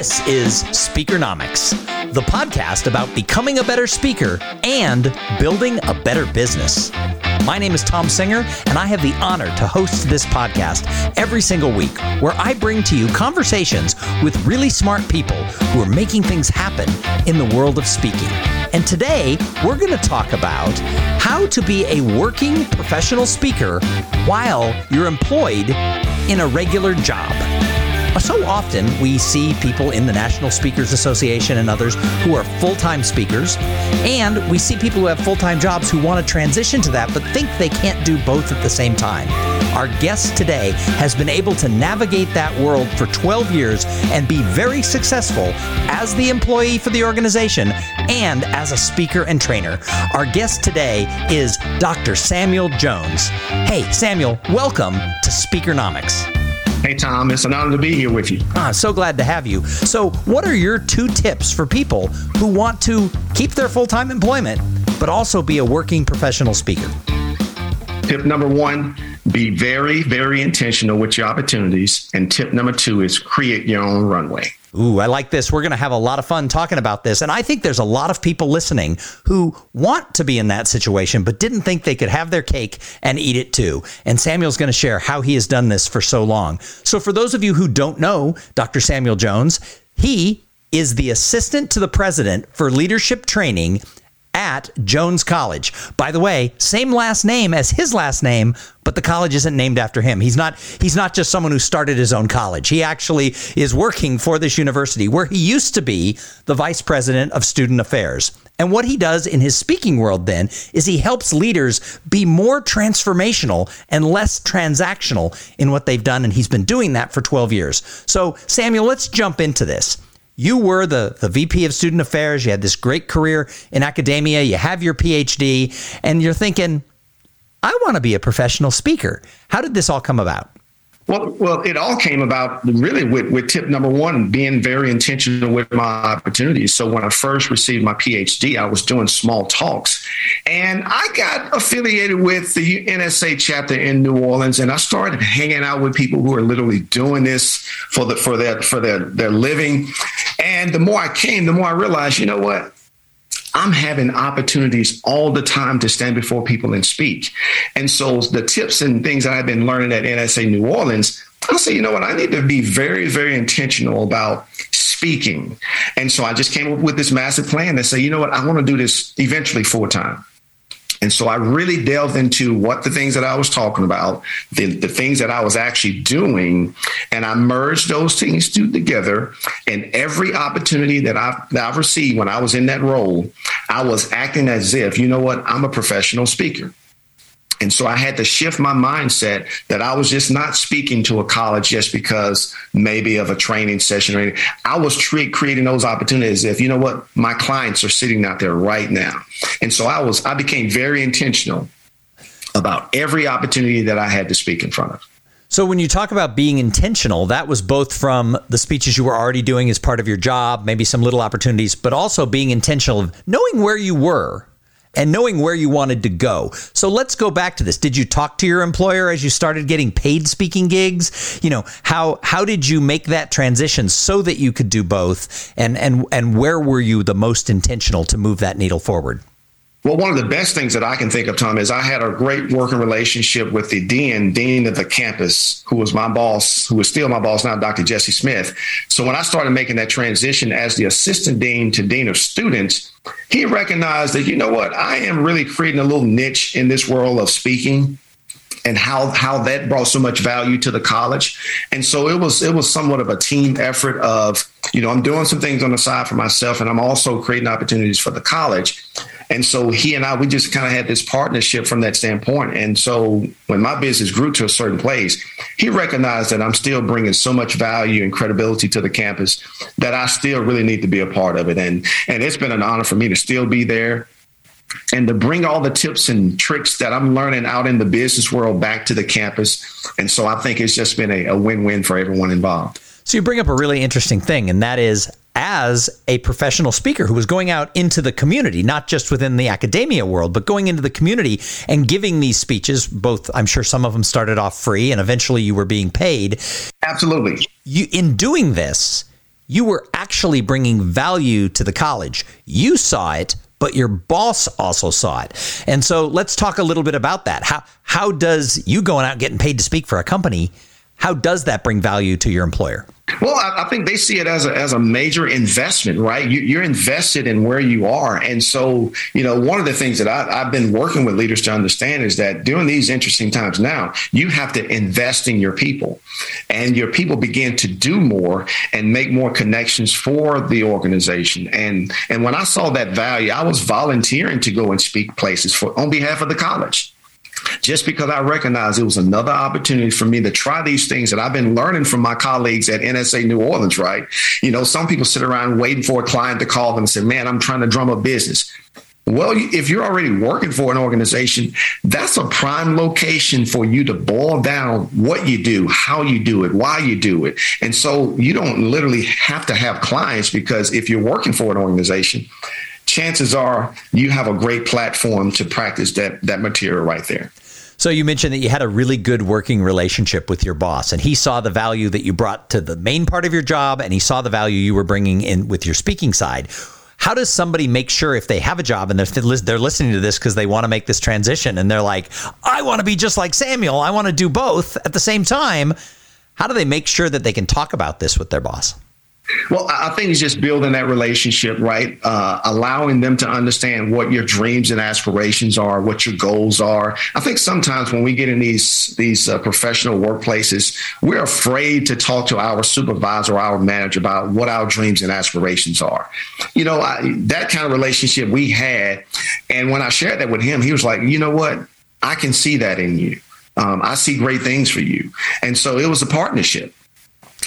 This is Speakernomics, the podcast about becoming a better speaker and building a better business. My name is Thom Singer, and I have the honor to host this podcast every single week where I bring to you conversations with really smart people who are making things happen in the world of speaking. And today, we're going to talk about how to be a working professional speaker while you're employed in a regular job. Uh, so often we see people in the National Speakers Association and others who are full time speakers, and we see people who have full time jobs who want to transition to that but think they can't do both at the same time. Our guest today has been able to navigate that world for 12 years and be very successful as the employee for the organization and as a speaker and trainer. Our guest today is Dr. Samuel Jones. Hey, Samuel, welcome to Speakernomics. Hey, Thom, it's an honor to be here with you. Ah, so glad to have you. So, what are your two tips for people who want to keep their full time employment, but also be a working professional speaker? Tip number one be very, very intentional with your opportunities. And tip number two is create your own runway. Ooh, I like this. We're going to have a lot of fun talking about this. And I think there's a lot of people listening who want to be in that situation, but didn't think they could have their cake and eat it too. And Samuel's going to share how he has done this for so long. So, for those of you who don't know Dr. Samuel Jones, he is the assistant to the president for leadership training at Jones College. By the way, same last name as his last name, but the college isn't named after him. He's not he's not just someone who started his own college. He actually is working for this university where he used to be the vice president of student affairs. And what he does in his speaking world then is he helps leaders be more transformational and less transactional in what they've done and he's been doing that for 12 years. So, Samuel, let's jump into this you were the, the VP of Student Affairs. You had this great career in academia. You have your PhD, and you're thinking, I want to be a professional speaker. How did this all come about? Well, well, it all came about really with, with tip number one, being very intentional with my opportunities. So when I first received my PhD, I was doing small talks, and I got affiliated with the NSA chapter in New Orleans, and I started hanging out with people who are literally doing this for the for their for their their living. And the more I came, the more I realized, you know what? I'm having opportunities all the time to stand before people and speak. And so the tips and things that I've been learning at NSA New Orleans, I say, you know what, I need to be very, very intentional about speaking. And so I just came up with this massive plan to say, you know what, I want to do this eventually full time. And so I really delved into what the things that I was talking about, the, the things that I was actually doing, and I merged those things together. And every opportunity that I've, that I've received when I was in that role, I was acting as if, you know what, I'm a professional speaker. And so I had to shift my mindset that I was just not speaking to a college just because maybe of a training session or anything. I was tre- creating those opportunities if, you know what, my clients are sitting out there right now. And so I was, I became very intentional about every opportunity that I had to speak in front of. So when you talk about being intentional, that was both from the speeches you were already doing as part of your job, maybe some little opportunities, but also being intentional of knowing where you were and knowing where you wanted to go. So let's go back to this. Did you talk to your employer as you started getting paid speaking gigs? You know, how how did you make that transition so that you could do both? And and and where were you the most intentional to move that needle forward? Well, one of the best things that I can think of, Thom, is I had a great working relationship with the dean, dean of the campus, who was my boss, who is still my boss now, Dr. Jesse Smith. So when I started making that transition as the assistant dean to dean of students, he recognized that, you know what, I am really creating a little niche in this world of speaking and how how that brought so much value to the college. And so it was it was somewhat of a team effort of, you know, I'm doing some things on the side for myself and I'm also creating opportunities for the college. And so he and I, we just kind of had this partnership from that standpoint. And so when my business grew to a certain place, he recognized that I'm still bringing so much value and credibility to the campus that I still really need to be a part of it. And and it's been an honor for me to still be there and to bring all the tips and tricks that I'm learning out in the business world back to the campus. And so I think it's just been a, a win win for everyone involved. So you bring up a really interesting thing, and that is as a professional speaker who was going out into the community, not just within the academia world, but going into the community and giving these speeches. Both, I'm sure some of them started off free and eventually you were being paid. Absolutely. You, in doing this, you were actually bringing value to the college. You saw it, but your boss also saw it. And so let's talk a little bit about that. How how does you going out getting paid to speak for a company, how does that bring value to your employer? Well, I, I, think they see it as a, as a major investment, right? You, are invested in where you are. And so, you know, one of the things that I, have been working with leaders to understand is that during these interesting times now, you have to invest in your people and your people begin to do more and make more connections for the organization. And, and when I saw that value, I was volunteering to go and speak places for on behalf of the college just because I recognized it was another opportunity for me to try these things that I've been learning from my colleagues at NSA New Orleans, right? You know, some people sit around waiting for a client to call them and say, man, I'm trying to drum up business. Well, if you're already working for an organization, that's a prime location for you to boil down what you do, how you do it, why you do it. And so you don't literally have to have clients because if you're working for an organization, chances are you have a great platform to practice that that material right there. So you mentioned that you had a really good working relationship with your boss, and he saw the value that you brought to the main part of your job, and he saw the value you were bringing in with your speaking side. How does somebody make sure if they have a job and they're, they're listening to this because they want to make this transition and they're like, I want to be just like Samuel, I want to do both at the same time? How do they make sure that they can talk about this with their boss? Well, I think it's just building that relationship, right? Uh, allowing them to understand what your dreams and aspirations are, what your goals are. I think sometimes when we get in these these uh, professional workplaces, we're afraid to talk to our supervisor or our manager about what our dreams and aspirations are. You know, I, that kind of relationship we had, and when I shared that with him, he was like, "You know what? I can see that in you." Um, I see great things for you. And so it was a partnership.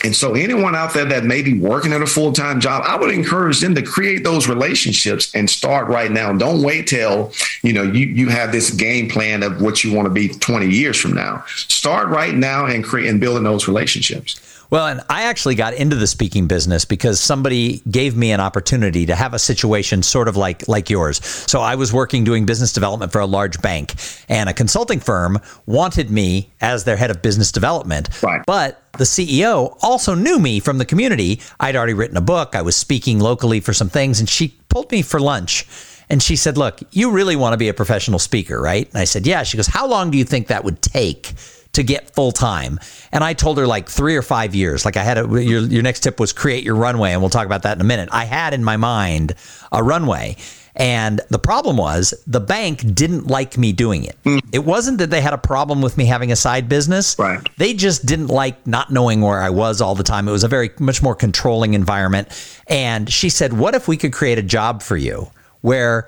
And so, anyone out there that may be working at a full time job, I would encourage them to create those relationships and start right now. Don't wait till you know you you have this game plan of what you want to be 20 years from now. Start right now and create and building those relationships. Well, and I actually got into the speaking business because somebody gave me an opportunity to have a situation sort of like like yours. So I was working doing business development for a large bank, and a consulting firm wanted me as their head of business development. Right. But the CEO also knew me from the community. I'd already written a book. I was speaking locally for some things, and she pulled me for lunch. And she said, Look, you really want to be a professional speaker, right? And I said, Yeah. She goes, How long do you think that would take to get full time. And I told her like three or five years. Like I had a, your, your next tip was create your runway. And we'll talk about that in a minute. I had in my mind a runway. And the problem was the bank didn't like me doing it. Mm. It wasn't that they had a problem with me having a side business. Right. They just didn't like not knowing where I was all the time. It was a very much more controlling environment. And she said, "What if we could create a job for you where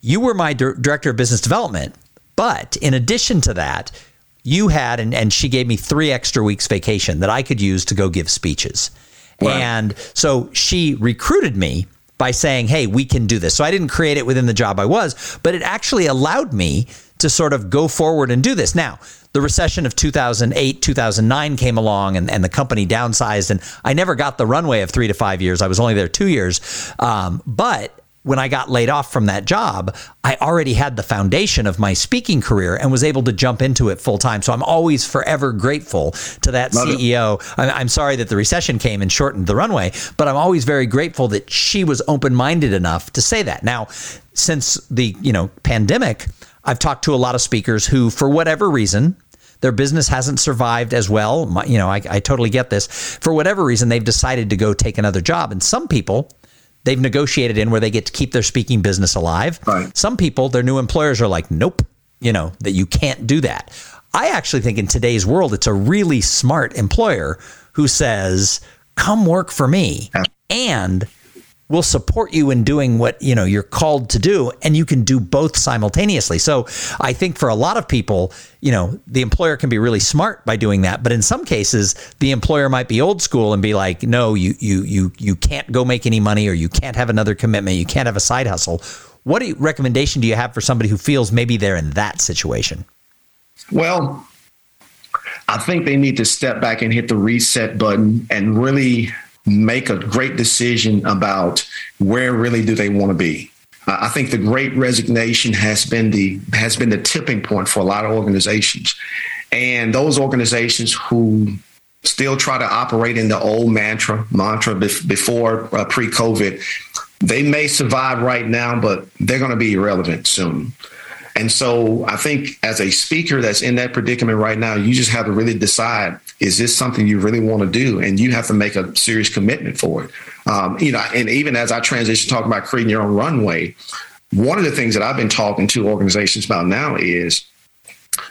you were my director of business development, but in addition to that, you had, and, and she gave me three extra weeks vacation that I could use to go give speeches. Right. And so she recruited me by saying, hey, we can do this. So I didn't create it within the job I was, but it actually allowed me to sort of go forward and do this. Now, the recession of 2008, 2009 came along and, and the company downsized, and I never got the runway of three to five years. I was only there two years. Um, but when I got laid off from that job, I already had the foundation of my speaking career and was able to jump into it full time. So I'm always forever grateful to that Love CEO. I'm sorry that the recession came and shortened the runway, but I'm always very grateful that she was open minded enough to say that. Now, since the you know pandemic, I've talked to a lot of speakers who, for whatever reason, their business hasn't survived as well. My, you know, I, I totally get this. For whatever reason, they've decided to go take another job. And some people, they've negotiated in where they get to keep their speaking business alive. Right. Some people, their new employers are like, nope, you know, that you can't do that. I actually think in today's world, it's a really smart employer who says, come work for me. And will support you in doing what you know you're called to do and you can do both simultaneously. So i think for a lot of people you know the employer can be really smart by doing that but in some cases the employer might be old school and be like no you you you you can't go make any money or you can't have another commitment you can't have a side hustle. What you, recommendation do you have for somebody who feels maybe they're in that situation? Well i think they need to step back and hit the reset button and really make a great decision about where really do they want to be. I think the great resignation has been the has been the tipping point for a lot of organizations. And those organizations who still try to operate in the old mantra mantra before uh, pre-COVID, they may survive right now, but they're going to be irrelevant soon. And so I think as a speaker that's in that predicament right now, you just have to really decide is this something you really want to do? And you have to make a serious commitment for it. Um, you know, and even as I transition talk about creating your own runway, one of the things that I've been talking to organizations about now is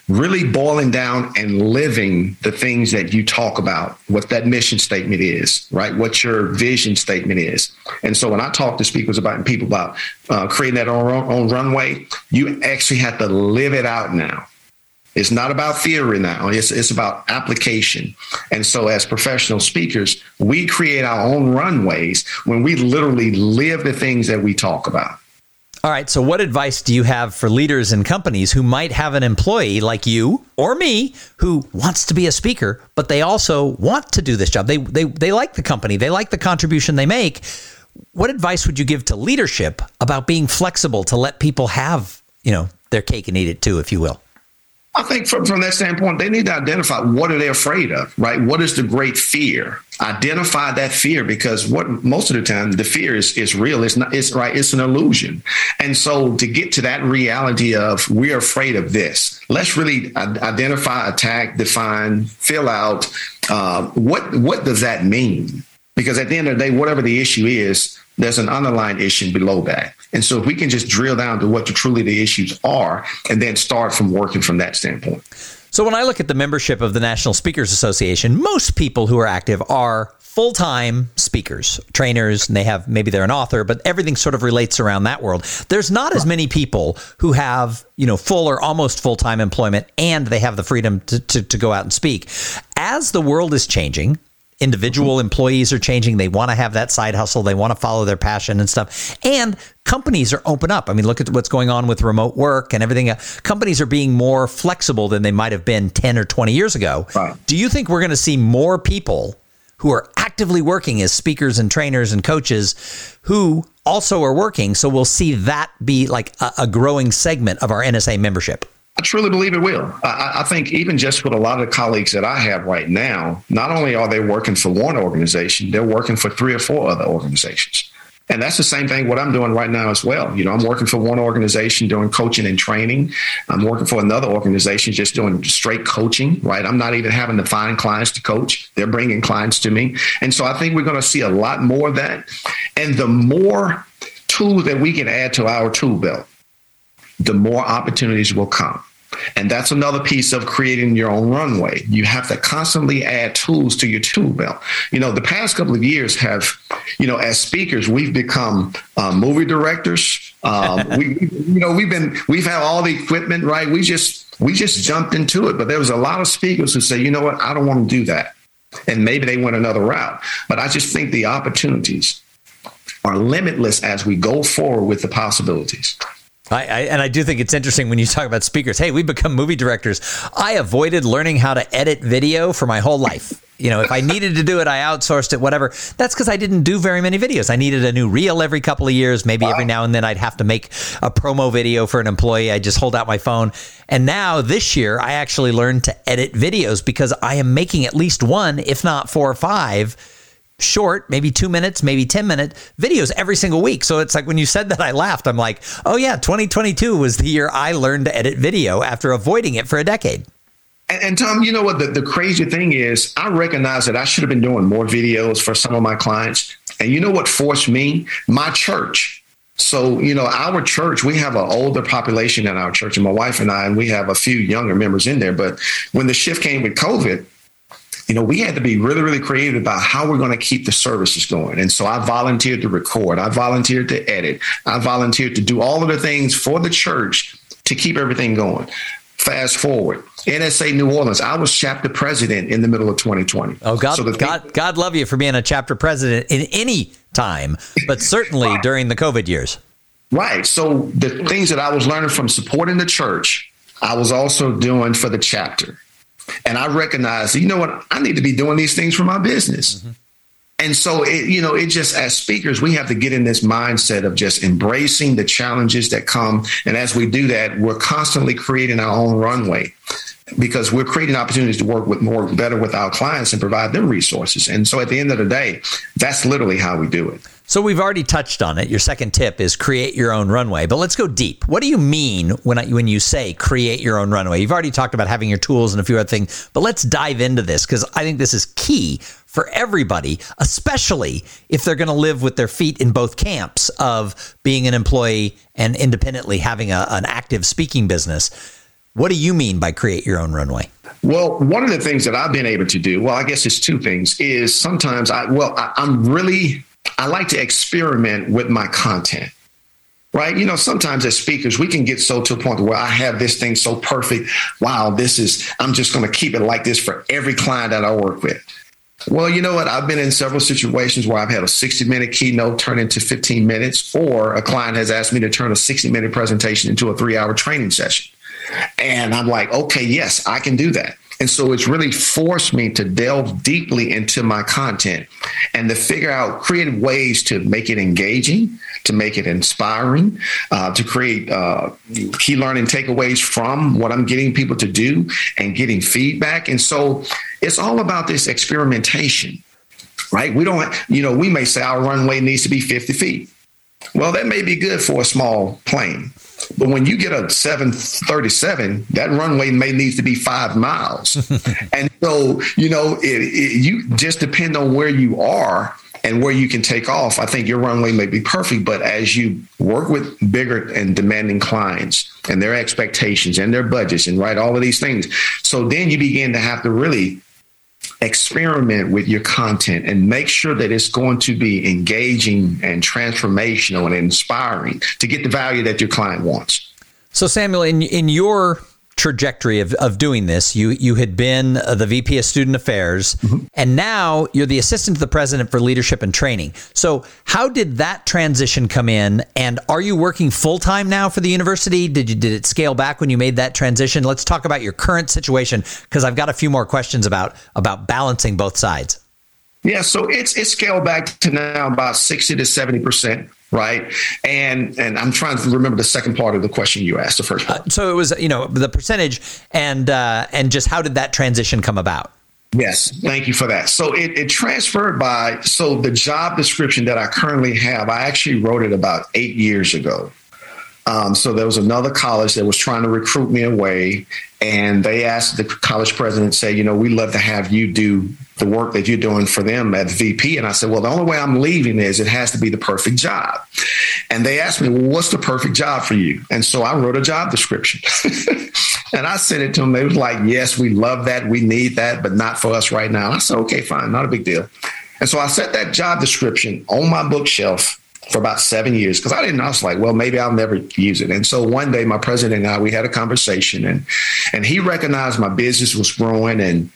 really boiling down and living the things that you talk about, what that mission statement is, right? What your vision statement is. And so when I talk to speakers about and people about uh, creating that own, own runway, you actually have to live it out now. It's not about theory now. It's, it's about application. And so, as professional speakers, we create our own runways when we literally live the things that we talk about. All right. So, what advice do you have for leaders and companies who might have an employee like you or me who wants to be a speaker, but they also want to do this job? They, they, they like the company, they like the contribution they make. What advice would you give to leadership about being flexible to let people have, you know, their cake and eat it too, if you will? I think from, from that standpoint, they need to identify what are they afraid of, right? What is the great fear? Identify that fear because what most of the time the fear is is real. It's not. It's right. It's an illusion. And so to get to that reality of we're afraid of this, let's really identify, attack, define, fill out uh, what what does that mean? Because at the end of the day, whatever the issue is, there's an underlying issue below that. And so if we can just drill down to what the, truly the issues are and then start from working from that standpoint. So when I look at the membership of the National Speakers Association, most people who are active are full-time speakers, trainers, and they have maybe they're an author, but everything sort of relates around that world. There's not as many people who have, you know, full or almost full-time employment and they have the freedom to, to, to go out and speak. As the world is changing, individual mm-hmm. employees are changing. They want to have that side hustle. They want to follow their passion and stuff. And companies are open up. I mean, look at what's going on with remote work and everything. Uh, companies are being more flexible than they might have been 10 or 20 years ago. Right. Do you think we're going to see more people who are actively working as speakers and trainers and coaches who also are working? So we'll see that be like a, a growing segment of our NSA membership. I truly believe it will. I, I, think even just with a lot of the colleagues that I have right now, not only are they working for one organization, they're working for three or four other organizations. And that's the same thing what I'm doing right now as well. You know, I'm working for one organization doing coaching and training. I'm working for another organization just doing straight coaching, right? I'm not even having to find clients to coach. They're bringing clients to me. And so I think we're going to see a lot more of that. And the more tools that we can add to our tool belt, the more opportunities will come. And that's another piece of creating your own runway. You have to constantly add tools to your tool belt. You know, the past couple of years have, you know, as speakers, we've become uh, movie directors. Um, we, you know, we've been, we've had all the equipment, right? We just, we just jumped into it. But there was a lot of speakers who say, you know what, I don't want to do that. And maybe they went another route. But I just think the opportunities are limitless as we go forward with the possibilities. I, I, and I do think it's interesting when you talk about speakers. Hey, we've become movie directors. I avoided learning how to edit video for my whole life. You know, if I needed to do it, I outsourced it, whatever. That's because I didn't do very many videos. I needed a new reel every couple of years. Maybe wow. every now and then I'd have to make a promo video for an employee. I just hold out my phone. And now this year, I actually learned to edit videos because I am making at least one, if not four or five short, maybe two minutes, maybe 10 minute videos every single week. So it's like when you said that, I laughed. I'm like, oh, yeah, 2022 was the year I learned to edit video after avoiding it for a decade. And, and Thom, you know what? The, the crazy thing is, I recognize that I should have been doing more videos for some of my clients. And you know what forced me? My church. So, you know, our church, we have an older population in our church, and my wife and I, and we have a few younger members in there. But when the shift came with COVID, you know, we had to be really, really creative about how we're going to keep the services going. And so I volunteered to record, I volunteered to edit, I volunteered to do all of the things for the church to keep everything going. Fast forward, NSA New Orleans. I was chapter president in the middle of 2020. Oh God, so God, God love you for being a chapter president in any time, but certainly during the COVID years. Right. So the things that I was learning from supporting the church, I was also doing for the chapter. And I recognize, you know what, I need to be doing these things for my business. Mm-hmm. And so, it, you know, it just as speakers, we have to get in this mindset of just embracing the challenges that come. And as we do that, we're constantly creating our own runway because we're creating opportunities to work with more better with our clients and provide them resources. And so at the end of the day, that's literally how we do it. So we've already touched on it. Your second tip is create your own runway. But let's go deep. What do you mean when I, when you say create your own runway? You've already talked about having your tools and a few other things, but let's dive into this because I think this is key for everybody, especially if they're going to live with their feet in both camps of being an employee and independently having a, an active speaking business. What do you mean by create your own runway? Well, one of the things that I've been able to do, well, I guess it's two things, is sometimes I, well, I, I'm really I like to experiment with my content. Right. You know, sometimes as speakers, we can get so to a point where I have this thing so perfect. Wow, this is, I'm just going to keep it like this for every client that I work with. Well, you know what? I've been in several situations where I've had a 60 minute keynote turn into 15 minutes, or a client has asked me to turn a 60 minute presentation into a three hour training session. And I'm like, okay, yes, I can do that. And so it's really forced me to delve deeply into my content and to figure out creative ways to make it engaging, to make it inspiring, uh, to create uh, key learning takeaways from what I'm getting people to do and getting feedback. And so it's all about this experimentation, right? We don't, you know, we may say our runway needs to be 50 feet. Well, that may be good for a small plane. But when you get a 737, that runway may need to be five miles. and so, you know, it, it, you just depend on where you are and where you can take off. I think your runway may be perfect, but as you work with bigger and demanding clients and their expectations and their budgets and write all of these things, so then you begin to have to really experiment with your content and make sure that it's going to be engaging and transformational and inspiring to get the value that your client wants. So, Samuel, in in your trajectory of, of doing this. You you had been uh, the VP of Student Affairs, mm-hmm. and now you're the Assistant to the President for Leadership and Training. So, how did that transition come in? And are you working full time now for the university? Did you did it scale back when you made that transition? Let's talk about your current situation because I've got a few more questions about about balancing both sides. Yeah, so it's it's scaled back to now about sixty to seventy percent right? And and I'm trying to remember the second part of the question you asked. The first part. Uh, so it was you know the percentage and uh, and just how did that transition come about? Yes, thank you for that. So it, it transferred by so the job description that I currently have, I actually wrote it about eight years ago. Um, so there was another college that was trying to recruit me away, and they asked the college president, "Say, you know, we'd love to have you do the work that you're doing for them at VP." And I said, "Well, the only way I'm leaving is it has to be the perfect job." And they asked me, "Well, what's the perfect job for you?" And so I wrote a job description, and I sent it to them. They was like, "Yes, we love that, we need that, but not for us right now." I said, "Okay, fine, not a big deal." And so I set that job description on my bookshelf for about seven years because I didn't. I was like, well, maybe I'll never use it. And so one day, my president and I we had a conversation, and and he recognized my business was growing, and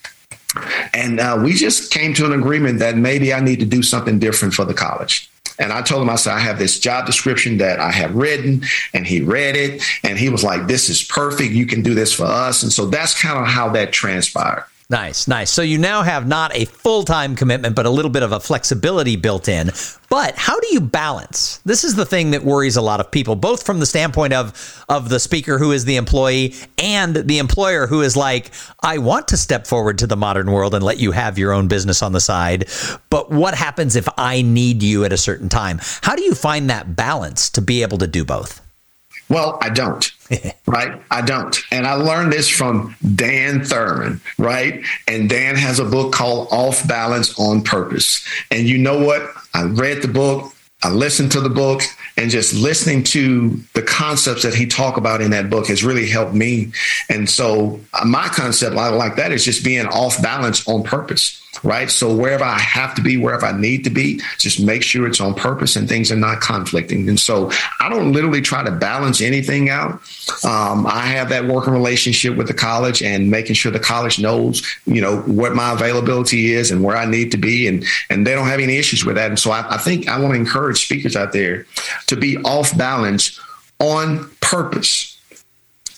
and uh, we just came to an agreement that maybe I need to do something different for the college. And I told him, I said, I have this job description that I have written, and he read it, and he was like, This is perfect. You can do this for us. And so that's kind of how that transpired. Nice, nice. So you now have not a full time commitment, but a little bit of a flexibility built in. But how do you balance? This is the thing that worries a lot of people, both from the standpoint of of the speaker who is the employee and the employer who is like, I want to step forward to the modern world and let you have your own business on the side. But what happens if I need you at a certain time? How do you find that balance to be able to do both? Well, I don't. right? I don't. And I learned this from Dan Thurmon, right? And Dan has a book called Off Balance on Purpose. And you know what? I read the book, I listened to the book, and just listening to the concepts that he talked about in that book has really helped me. And so my concept like that is just being off balance on purpose right? So wherever I have to be, wherever I need to be, just make sure it's on purpose and things are not conflicting. And so I don't literally try to balance anything out. Um, I have that working relationship with the college and making sure the college knows, you know, what my availability is and where I need to be, and and they don't have any issues with that. And so I, I think I want to encourage speakers out there to be off balance on purpose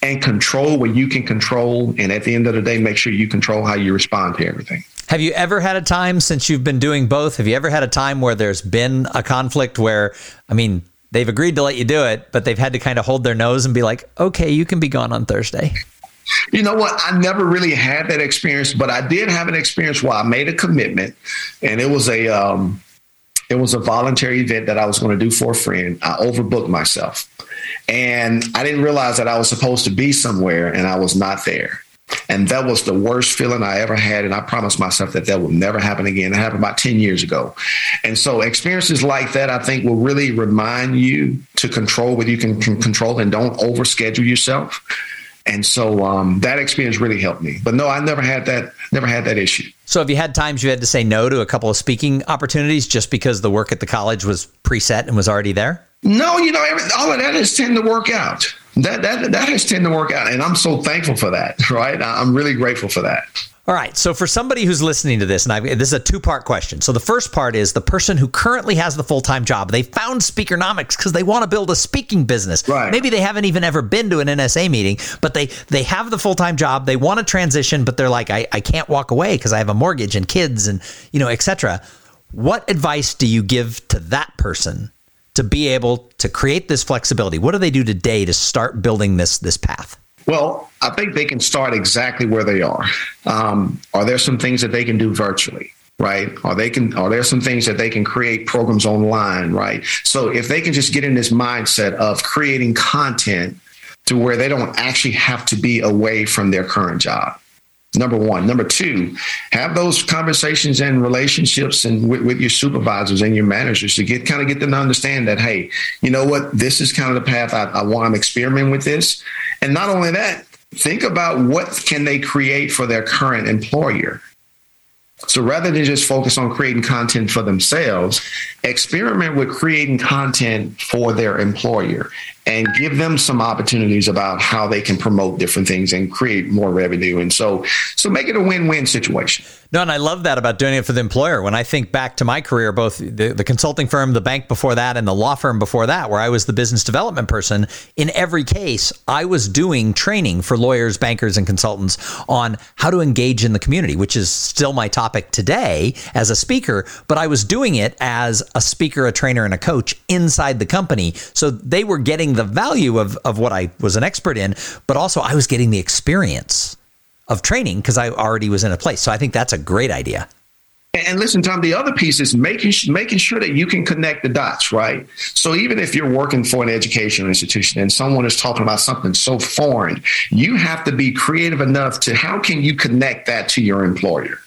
and control what you can control. And at the end of the day, make sure you control how you respond to everything. Have you ever had a time since you've been doing both? Have you ever had a time where there's been a conflict where, I mean, they've agreed to let you do it, but they've had to kind of hold their nose and be like, okay, you can be gone on Thursday? You know what? I never really had that experience, but I did have an experience where I made a commitment, and it was a um, it was a voluntary event that I was going to do for a friend. I overbooked myself, and I didn't realize that I was supposed to be somewhere, and I was not there. And that was the worst feeling I ever had. And I promised myself that that would never happen again. It happened about 10 years ago. And so experiences like that, I think, will really remind you to control what you can, can control and don't overschedule yourself. And so um, that experience really helped me. But no, I never had that, never had that issue. So have you had times you had to say no to a couple of speaking opportunities just because the work at the college was preset and was already there? No, you know, every, all of that has tend to work out that that that has tended to work out, and I'm so thankful for that. Right, I'm really grateful for that. All right. So for somebody who's listening to this, and I, this is a two part question. So the first part is the person who currently has the full time job. They found Speakernomics because they want to build a speaking business. Right. Maybe they haven't even ever been to an NSA meeting, but they they have the full time job. They want to transition, but they're like, I, I can't walk away because I have a mortgage and kids and you know, etc. What advice do you give to that person to be able to create this flexibility? What do they do today to start building this this path? Well, I think they can start exactly where they are. Um, are there some things that they can do virtually? right Are they can are there some things that they can create programs online right so if they can just get in this mindset of creating content to where they don't actually have to be away from their current job Number one. Number two, have those conversations and relationships and with, with, your supervisors and your managers to get kind of get them to understand that, hey, you know what, this is kind of the path I, I want. to experiment with this. And not only that, think about what can they create for their current employer. So rather than just focus on creating content for themselves, experiment with creating content for their employer and give them some opportunities about how they can promote different things and create more revenue. And so, so make it a win-win situation. No, and I love that about doing it for the employer. When I think back to my career, both the, the consulting firm, the bank before that, and the law firm before that, where I was the business development person, in every case, I was doing training for lawyers, bankers, and consultants on how to engage in the community, which is still my topic today as a speaker. But I was doing it as a speaker, a trainer, and a coach inside the company. So they were getting the value of, of what I was an expert in, but also I was getting the experience of training because I already was in a place. So I think that's a great idea. And listen, Thom, the other piece is making making sure that you can connect the dots, right? So even if you're working for an educational institution and someone is talking about something so foreign, you have to be creative enough to how can you connect that to your employer?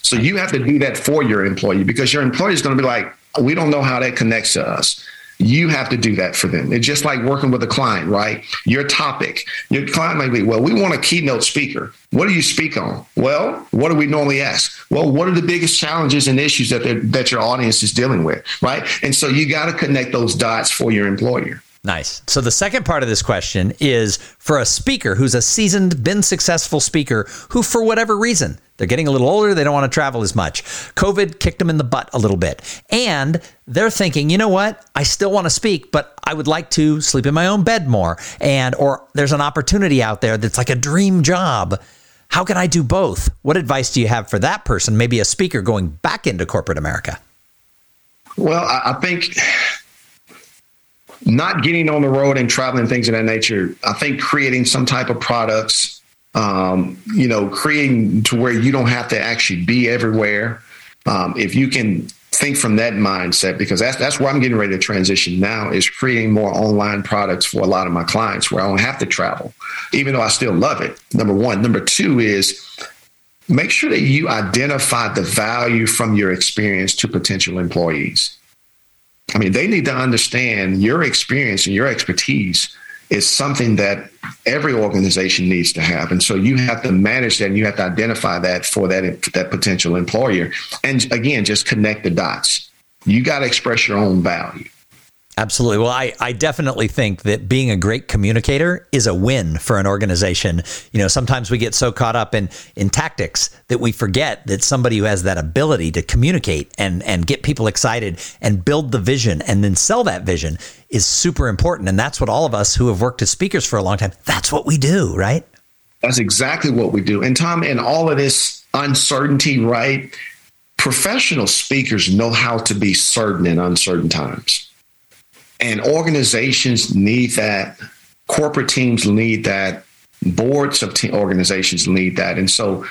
So you have to do that for your employee because your employer is going to be like, we don't know how that connects to us. You have to do that for them. It's just like working with a client, right? Your topic, your client might be, well, we want a keynote speaker. What do you speak on? Well, what do we normally ask? Well, what are the biggest challenges and issues that that your audience is dealing with, right? And so you got to connect those dots for your employer. Nice. So the second part of this question is for a speaker who's a seasoned, been successful speaker who, for whatever reason, they're getting a little older, they don't want to travel as much. COVID kicked them in the butt a little bit. And they're thinking, you know what? I still want to speak, but I would like to sleep in my own bed more. And or there's an opportunity out there that's like a dream job. How can I do both? What advice do you have for that person, maybe a speaker going back into corporate America? Well, I think not getting on the road and traveling things of that nature. I think creating some type of products, um, you know, creating to where you don't have to actually be everywhere. Um, if you can think from that mindset, because that's that's where I'm getting ready to transition now, is creating more online products for a lot of my clients where I don't have to travel, even though I still love it. Number one. Number two is make sure that you identify the value from your experience to potential employees. I mean, they need to understand your experience and your expertise is something that every organization needs to have. And so you have to manage that and you have to identify that for that, that potential employer. And again, just connect the dots. You got to express your own value. Absolutely. Well, I, I definitely think that being a great communicator is a win for an organization. You know, sometimes we get so caught up in in tactics that we forget that somebody who has that ability to communicate and and get people excited and build the vision and then sell that vision is super important. And that's what all of us who have worked as speakers for a long time, that's what we do, right? That's exactly what we do. And Thom, in all of this uncertainty, right? Professional speakers know how to be certain in uncertain times and organizations need that. Corporate teams need that. Boards of te- organizations need that. And so,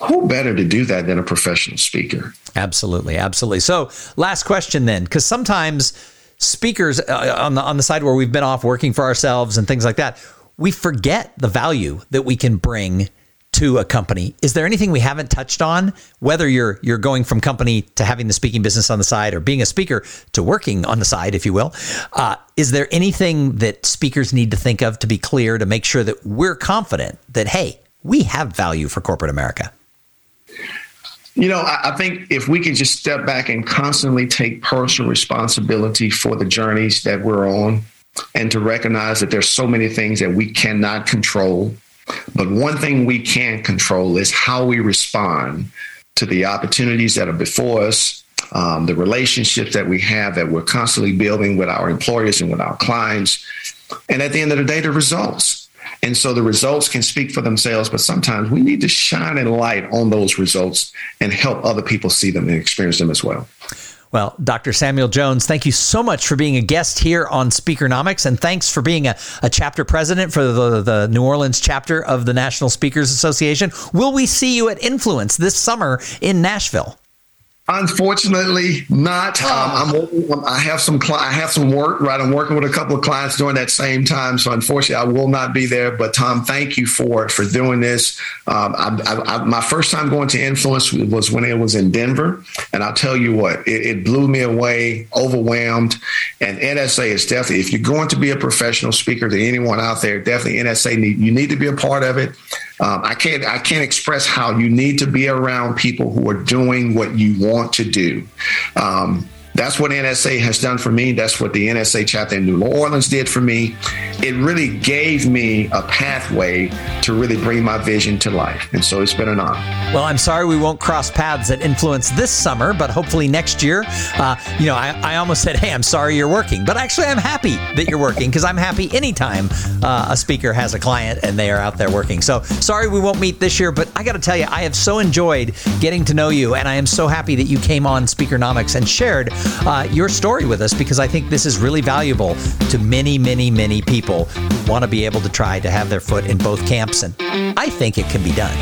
who better to do that than a professional speaker? Absolutely, absolutely. So, last question then, because sometimes speakers uh, on the on the side where we've been off working for ourselves and things like that, we forget the value that we can bring to a company. Is there anything we haven't touched on? Whether you're you're going from company to having the speaking business on the side, or being a speaker to working on the side, if you will, uh, is there anything that speakers need to think of to be clear to make sure that we're confident that hey, we have value for corporate America? You know, I, I think if we can just step back and constantly take personal responsibility for the journeys that we're on, and to recognize that there's so many things that we cannot control but one thing we can control is how we respond to the opportunities that are before us, um, the relationships that we have that we're constantly building with our employers and with our clients. And at the end of the day, the results. And so the results can speak for themselves, but sometimes we need to shine a light on those results and help other people see them and experience them as well. Well, Dr. Samuel Jones, thank you so much for being a guest here on Speakernomics, and thanks for being a, a chapter president for the, the New Orleans chapter of the National Speakers Association. Will we see you at Influence this summer in Nashville? Unfortunately, not. Um, oh. I'm, I have some. I have some work. Right, I'm working with a couple of clients during that same time. So unfortunately, I will not be there. But Thom, thank you for for doing this. Um, I, I, I, my first time going to Influence was when it was in Denver, and I'll tell you what, it, it blew me away, overwhelmed. And NSA is definitely, if you're going to be a professional speaker to anyone out there, definitely NSA need you need to be a part of it. Um, I can't I can't express how you need to be around people who are doing what you want to do. Um, that's what NSA has done for me. That's what the NSA chapter in New Orleans did for me. It really gave me a pathway to really bring my vision to life. And so it's been an honor. Well, I'm sorry we won't cross paths at Influence this summer, but hopefully next year. Uh, you know, I, I almost said, hey, I'm sorry you're working, but actually I'm happy that you're working because I'm happy anytime uh, a speaker has a client and they are out there working. So sorry we won't meet this year, but I got to tell you, I have so enjoyed getting to know you, and I am so happy that you came on Speakernomics and shared uh, your story with us because I think this is really valuable to many, many, many people who want to be able to try to have their foot in both camps. And I think it can be done.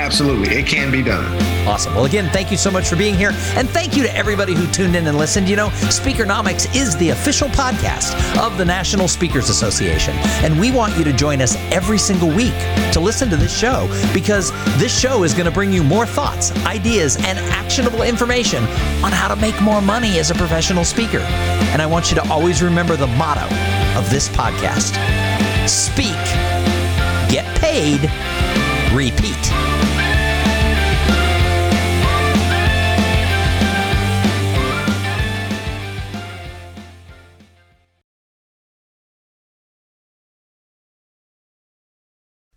Absolutely. It can be done. Awesome. Well, again, thank you so much for being here. And thank you to everybody who tuned in and listened. You know, Speakernomics is the official podcast of the National Speakers Association. And we want you to join us every single week to listen to this show because this show is going to bring you more thoughts, ideas, and actionable information on how to make more money as a professional speaker. And I want you to always remember the motto of this podcast Speak, get paid, repeat.